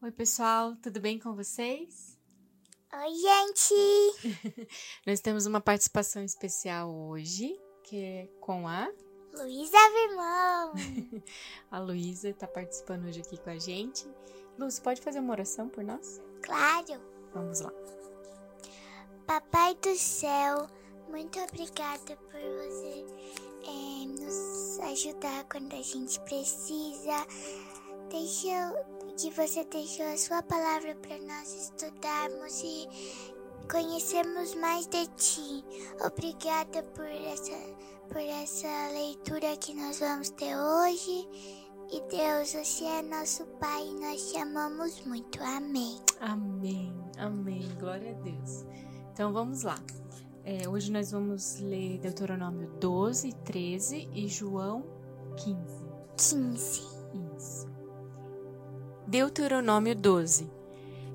Oi, pessoal, tudo bem com vocês? Oi, gente! Nós temos uma participação especial hoje, que é com a Luísa Vermão. a Luísa está participando hoje aqui com a gente. Luz, pode fazer uma oração por nós? Claro! Vamos lá. Papai do céu, muito obrigada por você é, nos ajudar quando a gente precisa. Deixa que você deixou a sua palavra para nós estudarmos e conhecermos mais de ti. Obrigada por essa, por essa leitura que nós vamos ter hoje. E Deus, você é nosso Pai e nós te amamos muito. Amém. Amém, amém. Glória a Deus. Então vamos lá. É, hoje nós vamos ler Deuteronômio 12, 13 e João 15. 15. Deuteronômio 12.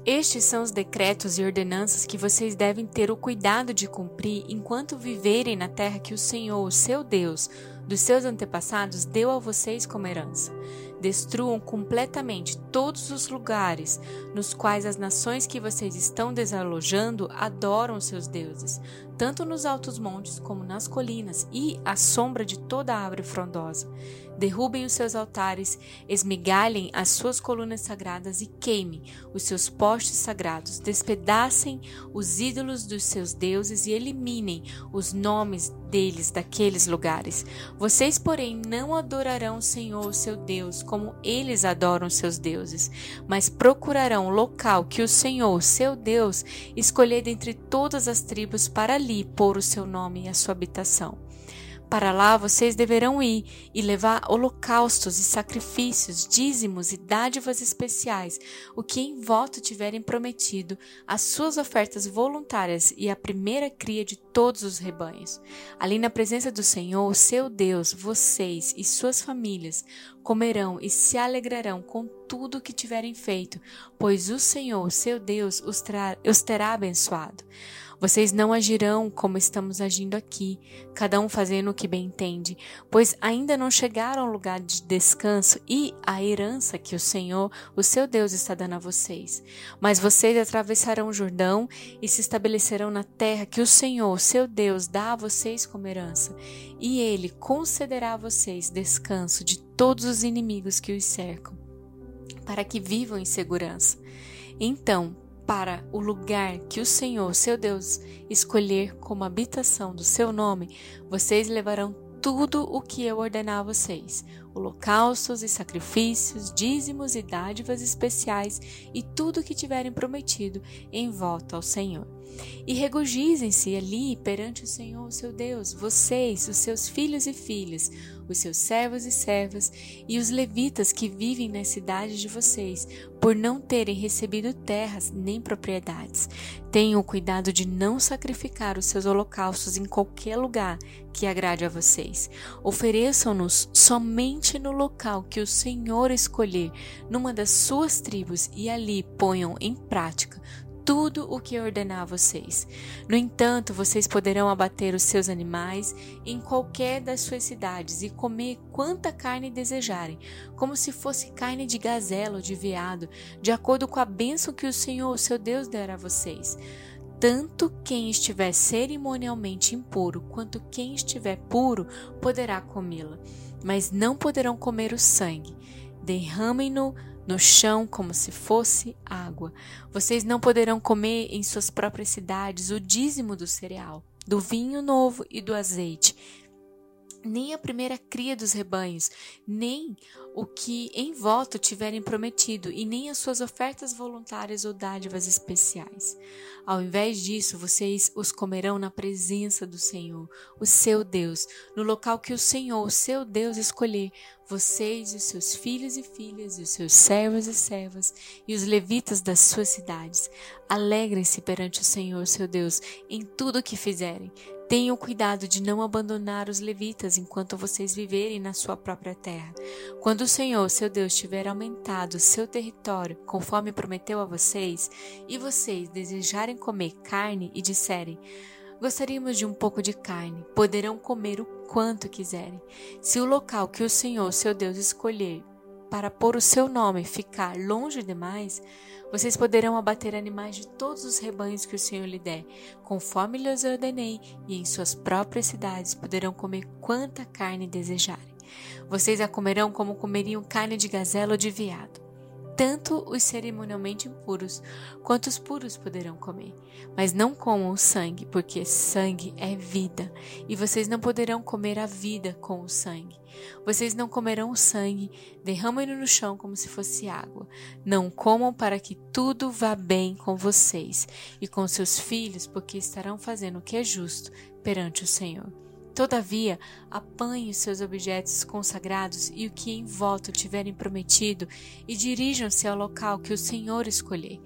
Estes são os decretos e ordenanças que vocês devem ter o cuidado de cumprir enquanto viverem na terra que o Senhor, o seu Deus, dos seus antepassados, deu a vocês como herança. Destruam completamente todos os lugares nos quais as nações que vocês estão desalojando adoram seus deuses, tanto nos altos montes como nas colinas e à sombra de toda árvore frondosa derrubem os seus altares, esmigalhem as suas colunas sagradas e queimem os seus postes sagrados, despedacem os ídolos dos seus deuses e eliminem os nomes deles daqueles lugares. Vocês, porém, não adorarão o Senhor, seu Deus, como eles adoram seus deuses, mas procurarão o local que o Senhor, seu Deus, escolher dentre todas as tribos para ali pôr o seu nome e a sua habitação. Para lá vocês deverão ir e levar holocaustos e sacrifícios, dízimos e dádivas especiais, o que em voto tiverem prometido, as suas ofertas voluntárias e a primeira cria de todos os rebanhos. Ali na presença do Senhor, seu Deus, vocês e suas famílias comerão e se alegrarão com tudo o que tiverem feito, pois o Senhor, seu Deus, os, os terá abençoado. Vocês não agirão como estamos agindo aqui, cada um fazendo o que bem entende, pois ainda não chegaram ao lugar de descanso e à herança que o Senhor, o seu Deus, está dando a vocês. Mas vocês atravessarão o Jordão e se estabelecerão na terra que o Senhor, seu Deus, dá a vocês como herança, e ele concederá a vocês descanso de todos os inimigos que os cercam, para que vivam em segurança. Então, para o lugar que o Senhor, seu Deus, escolher como habitação do seu nome, vocês levarão tudo o que eu ordenar a vocês: holocaustos e sacrifícios, dízimos e dádivas especiais e tudo o que tiverem prometido em volta ao Senhor. E regozijem-se ali perante o Senhor, seu Deus, vocês, os seus filhos e filhas, os seus servos e servas e os levitas que vivem nas cidades de vocês, por não terem recebido terras nem propriedades. Tenham o cuidado de não sacrificar os seus holocaustos em qualquer lugar que agrade a vocês. Ofereçam-nos somente no local que o Senhor escolher, numa das suas tribos, e ali ponham em prática tudo o que ordenar a vocês. No entanto, vocês poderão abater os seus animais em qualquer das suas cidades e comer quanta carne desejarem, como se fosse carne de gazela ou de veado, de acordo com a bênção que o Senhor, seu Deus, der a vocês. Tanto quem estiver cerimonialmente impuro quanto quem estiver puro poderá comê-la, mas não poderão comer o sangue. Derramem-no no chão como se fosse água. Vocês não poderão comer em suas próprias cidades o dízimo do cereal, do vinho novo e do azeite, nem a primeira cria dos rebanhos, nem o que em voto tiverem prometido, e nem as suas ofertas voluntárias ou dádivas especiais. Ao invés disso, vocês os comerão na presença do Senhor, o seu Deus, no local que o Senhor, o seu Deus, escolher, vocês e os seus filhos e filhas, e os seus servos e servas, e os levitas das suas cidades. Alegrem-se perante o Senhor, seu Deus, em tudo o que fizerem. Tenham cuidado de não abandonar os levitas enquanto vocês viverem na sua própria terra. Quando o Senhor, seu Deus, tiver aumentado seu território, conforme prometeu a vocês, e vocês desejarem comer carne e disserem: Gostaríamos de um pouco de carne, poderão comer o quanto quiserem. Se o local que o Senhor, seu Deus, escolher para pôr o seu nome ficar longe demais, vocês poderão abater animais de todos os rebanhos que o Senhor lhe der, conforme lhes ordenei, e em suas próprias cidades poderão comer quanta carne desejarem. Vocês a comerão como comeriam carne de gazela ou de veado tanto os cerimonialmente impuros quanto os puros poderão comer. Mas não comam o sangue, porque sangue é vida, e vocês não poderão comer a vida com o sangue. Vocês não comerão o sangue, derramem-no no chão como se fosse água. Não comam para que tudo vá bem com vocês e com seus filhos, porque estarão fazendo o que é justo perante o Senhor. Todavia, apanhe os seus objetos consagrados e o que em voto tiverem prometido, e dirijam-se ao local que o Senhor escolher.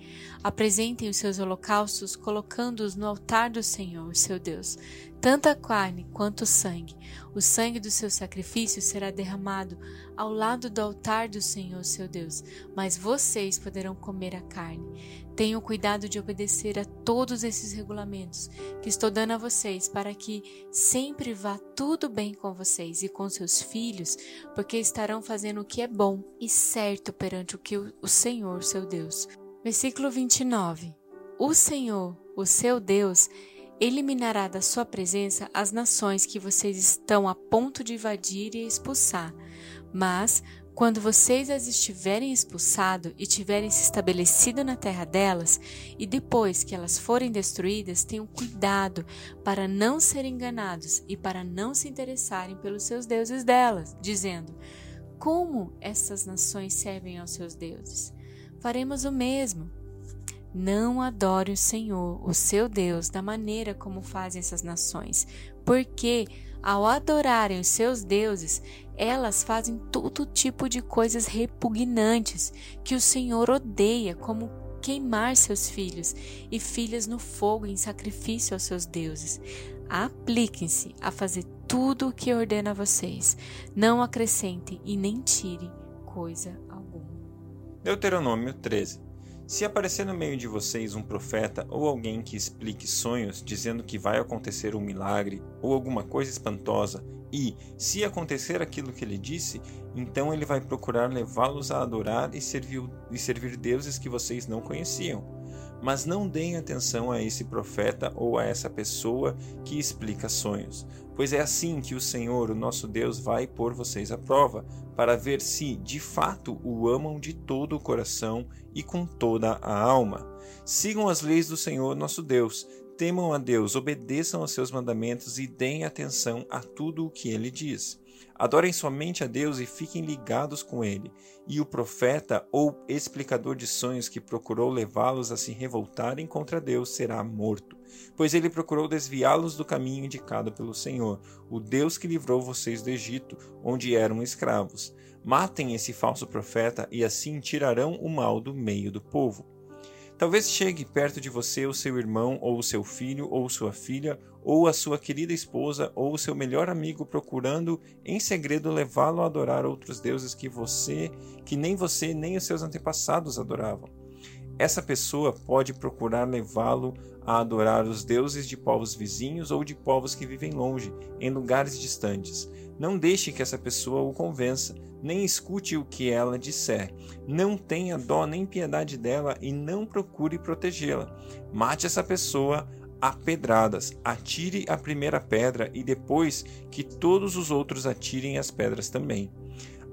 Apresentem os seus holocaustos, colocando-os no altar do Senhor, seu Deus tanto a carne quanto o sangue. O sangue do seu sacrifício será derramado ao lado do altar do Senhor seu Deus, mas vocês poderão comer a carne. Tenham cuidado de obedecer a todos esses regulamentos que estou dando a vocês, para que sempre vá tudo bem com vocês e com seus filhos, porque estarão fazendo o que é bom e certo perante o que o Senhor seu Deus. Versículo 29. O Senhor, o seu Deus, eliminará da sua presença as nações que vocês estão a ponto de invadir e expulsar. Mas, quando vocês as estiverem expulsado e tiverem se estabelecido na terra delas, e depois que elas forem destruídas, tenham cuidado para não serem enganados e para não se interessarem pelos seus deuses delas, dizendo: Como essas nações servem aos seus deuses? Faremos o mesmo. Não adore o Senhor, o seu Deus, da maneira como fazem essas nações, porque ao adorarem os seus deuses, elas fazem todo tipo de coisas repugnantes que o Senhor odeia, como queimar seus filhos e filhas no fogo em sacrifício aos seus deuses. Apliquem-se a fazer tudo o que ordena a vocês. Não acrescentem e nem tirem coisa. Deuteronômio 13 se aparecer no meio de vocês um profeta ou alguém que explique sonhos, dizendo que vai acontecer um milagre ou alguma coisa espantosa, e, se acontecer aquilo que ele disse, então ele vai procurar levá-los a adorar e servir, e servir deuses que vocês não conheciam. Mas não deem atenção a esse profeta ou a essa pessoa que explica sonhos, pois é assim que o Senhor, o nosso Deus, vai pôr vocês à prova, para ver se, de fato, o amam de todo o coração e com toda a alma. Sigam as leis do Senhor, nosso Deus, temam a Deus, obedeçam aos seus mandamentos e deem atenção a tudo o que ele diz. Adorem somente a Deus e fiquem ligados com Ele. E o profeta ou explicador de sonhos que procurou levá-los a se revoltarem contra Deus será morto, pois ele procurou desviá-los do caminho indicado pelo Senhor, o Deus que livrou vocês do Egito, onde eram escravos. Matem esse falso profeta e assim tirarão o mal do meio do povo. Talvez chegue perto de você o seu irmão, ou o seu filho, ou sua filha, ou a sua querida esposa, ou o seu melhor amigo procurando em segredo levá-lo a adorar outros deuses que você, que nem você nem os seus antepassados adoravam. Essa pessoa pode procurar levá-lo a adorar os deuses de povos vizinhos ou de povos que vivem longe, em lugares distantes. Não deixe que essa pessoa o convença, nem escute o que ela disser. Não tenha dó nem piedade dela e não procure protegê-la. Mate essa pessoa a pedradas. Atire a primeira pedra e depois que todos os outros atirem as pedras também.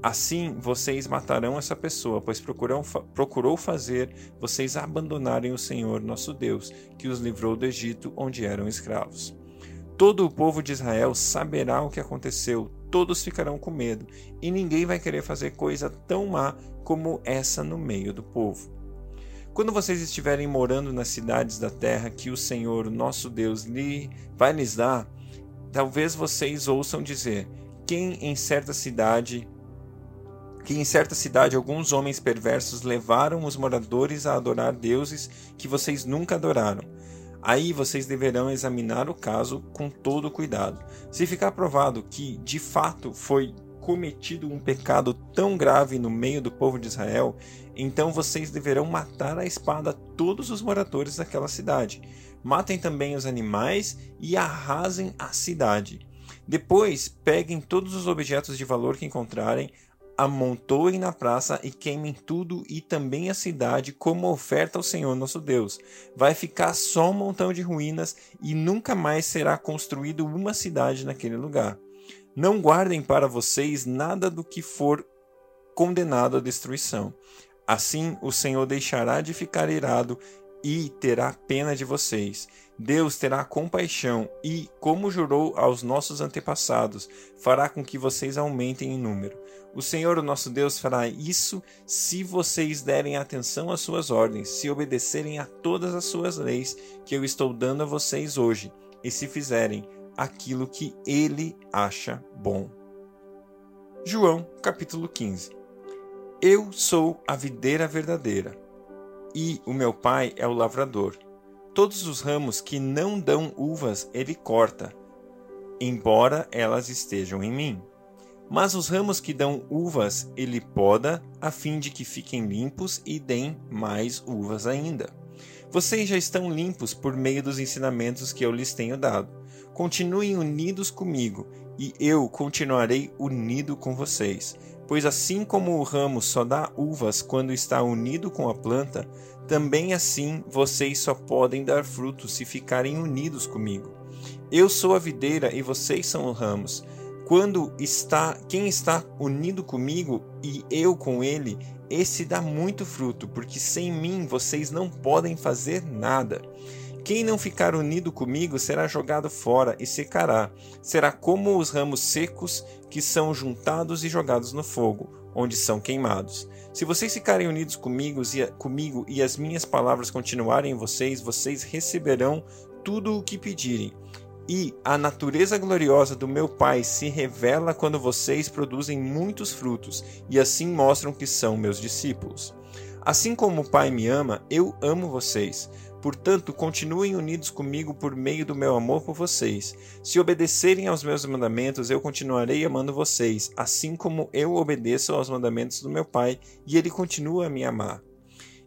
Assim vocês matarão essa pessoa, pois procurou fazer vocês abandonarem o Senhor nosso Deus, que os livrou do Egito, onde eram escravos. Todo o povo de Israel saberá o que aconteceu, todos ficarão com medo, e ninguém vai querer fazer coisa tão má como essa no meio do povo. Quando vocês estiverem morando nas cidades da terra que o Senhor, nosso Deus, lhe vai lhes dar, talvez vocês ouçam dizer: quem em certa cidade que em certa cidade alguns homens perversos levaram os moradores a adorar deuses que vocês nunca adoraram. Aí vocês deverão examinar o caso com todo cuidado. Se ficar provado que, de fato, foi cometido um pecado tão grave no meio do povo de Israel, então vocês deverão matar à espada todos os moradores daquela cidade. Matem também os animais e arrasem a cidade. Depois, peguem todos os objetos de valor que encontrarem, amontoem na praça e queimem tudo e também a cidade como oferta ao Senhor nosso Deus. Vai ficar só um montão de ruínas e nunca mais será construído uma cidade naquele lugar. Não guardem para vocês nada do que for condenado à destruição. Assim o Senhor deixará de ficar irado e terá pena de vocês. Deus terá compaixão e, como jurou aos nossos antepassados, fará com que vocês aumentem em número. O Senhor, o nosso Deus, fará isso se vocês derem atenção às suas ordens, se obedecerem a todas as suas leis que eu estou dando a vocês hoje, e se fizerem aquilo que ele acha bom. João, capítulo 15. Eu sou a videira verdadeira, e o meu pai é o lavrador. Todos os ramos que não dão uvas ele corta, embora elas estejam em mim. Mas os ramos que dão uvas ele poda, a fim de que fiquem limpos e deem mais uvas ainda. Vocês já estão limpos por meio dos ensinamentos que eu lhes tenho dado. Continuem unidos comigo, e eu continuarei unido com vocês. Pois assim como o ramo só dá uvas quando está unido com a planta, também assim vocês só podem dar frutos se ficarem unidos comigo. Eu sou a videira e vocês são os ramos. Quando está quem está unido comigo e eu com ele, esse dá muito fruto, porque sem mim vocês não podem fazer nada. Quem não ficar unido comigo será jogado fora e secará. Será como os ramos secos que são juntados e jogados no fogo, onde são queimados. Se vocês ficarem unidos comigo e, comigo e as minhas palavras continuarem em vocês, vocês receberão tudo o que pedirem e a natureza gloriosa do meu Pai se revela quando vocês produzem muitos frutos e assim mostram que são meus discípulos. Assim como o Pai me ama, eu amo vocês. Portanto, continuem unidos comigo por meio do meu amor por vocês. Se obedecerem aos meus mandamentos, eu continuarei amando vocês, assim como eu obedeço aos mandamentos do meu Pai e ele continua a me amar.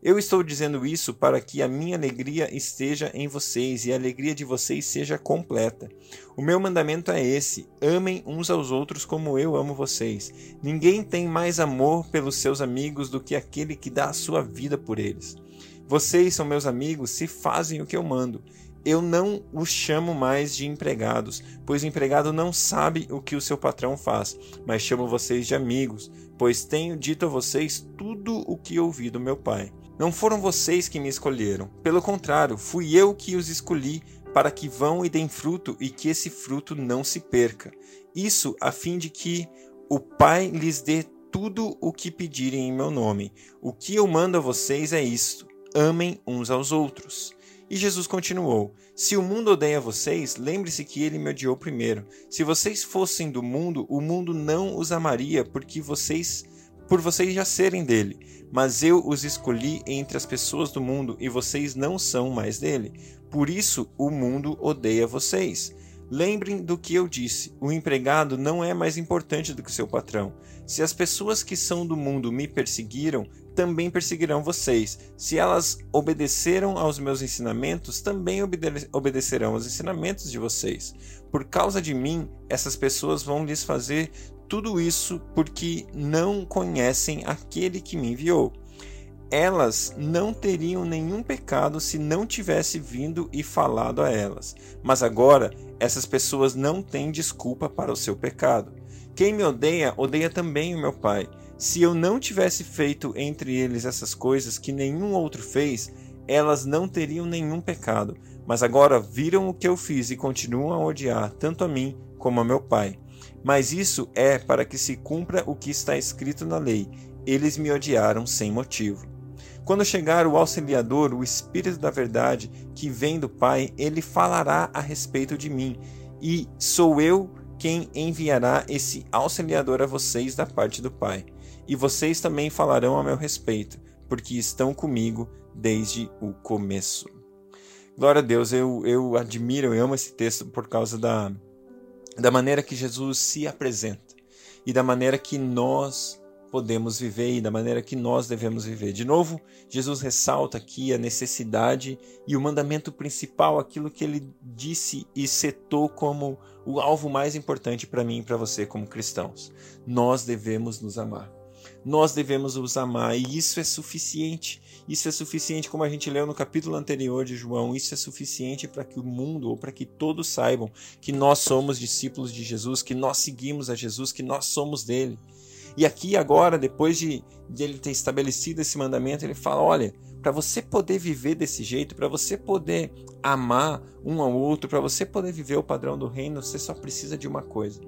Eu estou dizendo isso para que a minha alegria esteja em vocês e a alegria de vocês seja completa. O meu mandamento é esse: amem uns aos outros como eu amo vocês. Ninguém tem mais amor pelos seus amigos do que aquele que dá a sua vida por eles. Vocês são meus amigos se fazem o que eu mando. Eu não os chamo mais de empregados, pois o empregado não sabe o que o seu patrão faz, mas chamo vocês de amigos, pois tenho dito a vocês tudo o que ouvi do meu Pai. Não foram vocês que me escolheram. Pelo contrário, fui eu que os escolhi para que vão e deem fruto e que esse fruto não se perca. Isso a fim de que o Pai lhes dê tudo o que pedirem em meu nome. O que eu mando a vocês é isto: amem uns aos outros. E Jesus continuou: Se o mundo odeia vocês, lembre-se que ele me odiou primeiro. Se vocês fossem do mundo, o mundo não os amaria, porque vocês por vocês já serem dele, mas eu os escolhi entre as pessoas do mundo e vocês não são mais dele. Por isso o mundo odeia vocês. Lembrem do que eu disse: o empregado não é mais importante do que seu patrão. Se as pessoas que são do mundo me perseguiram, também perseguirão vocês. Se elas obedeceram aos meus ensinamentos, também obede obedecerão aos ensinamentos de vocês. Por causa de mim, essas pessoas vão lhes fazer tudo isso porque não conhecem aquele que me enviou. Elas não teriam nenhum pecado se não tivesse vindo e falado a elas. Mas agora, essas pessoas não têm desculpa para o seu pecado. Quem me odeia, odeia também o meu Pai. Se eu não tivesse feito entre eles essas coisas que nenhum outro fez, elas não teriam nenhum pecado. Mas agora viram o que eu fiz e continuam a odiar tanto a mim como a meu Pai. Mas isso é para que se cumpra o que está escrito na lei: eles me odiaram sem motivo. Quando chegar o auxiliador, o Espírito da Verdade, que vem do Pai, ele falará a respeito de mim, e sou eu quem enviará esse auxiliador a vocês da parte do Pai. E vocês também falarão a meu respeito, porque estão comigo desde o começo. Glória a Deus, eu, eu admiro, eu amo esse texto por causa da, da maneira que Jesus se apresenta e da maneira que nós podemos viver e da maneira que nós devemos viver. De novo, Jesus ressalta aqui a necessidade e o mandamento principal, aquilo que ele disse e setou como o alvo mais importante para mim e para você como cristãos. Nós devemos nos amar. nós devemos os amar, e isso é suficiente. Isso é suficiente, como a gente leu no capítulo anterior de João, isso é suficiente para que o mundo, ou para que todos saibam que nós somos discípulos de Jesus, que nós seguimos a Jesus, que nós somos dele. E aqui agora, depois de, de ele ter estabelecido esse mandamento, ele fala: olha, para você poder viver desse jeito, para você poder amar um ao outro, para você poder viver o padrão do reino, você só precisa de uma coisa: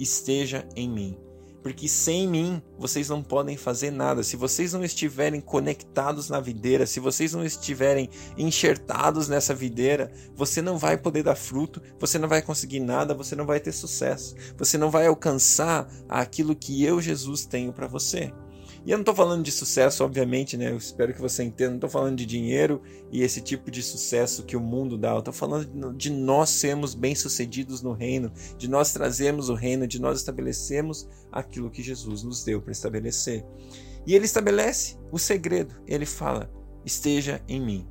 esteja em mim porque sem mim vocês não podem fazer nada. Se vocês não estiverem conectados na videira, se vocês não estiverem enxertados nessa videira, você não vai poder dar fruto, você não vai conseguir nada, você não vai ter sucesso, você não vai alcançar aquilo que eu, Jesus, tenho para você. E eu não estou falando de sucesso, obviamente, né? Eu espero que você entenda. Não estou falando de dinheiro e esse tipo de sucesso que o mundo dá. Eu estou falando de nós sermos bem-sucedidos no reino, de nós trazermos o reino, de nós estabelecermos aquilo que Jesus nos deu para estabelecer. E ele estabelece o segredo. Ele fala: esteja em mim.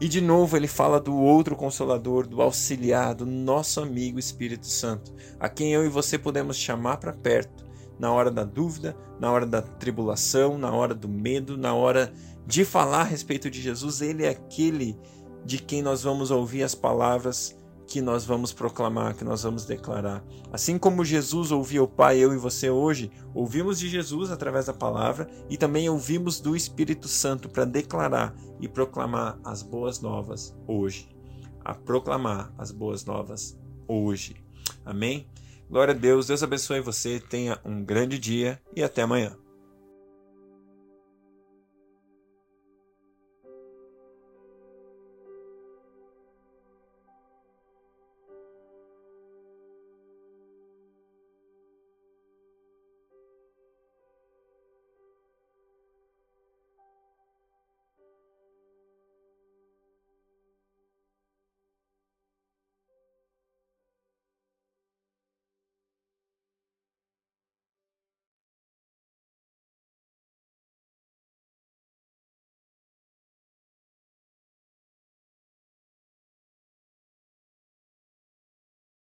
E de novo ele fala do outro consolador, do auxiliar, do nosso amigo Espírito Santo, a quem eu e você podemos chamar para perto na hora da dúvida, na hora da tribulação, na hora do medo, na hora de falar a respeito de Jesus. Ele é aquele de quem nós vamos ouvir as palavras que nós vamos proclamar, que nós vamos declarar. Assim como Jesus ouvia o Pai, eu e você hoje, ouvimos de Jesus através da palavra e também ouvimos do Espírito Santo para declarar e proclamar as boas novas hoje. A proclamar as boas novas hoje. Amém? Glória a Deus, Deus abençoe você, tenha um grande dia e até amanhã.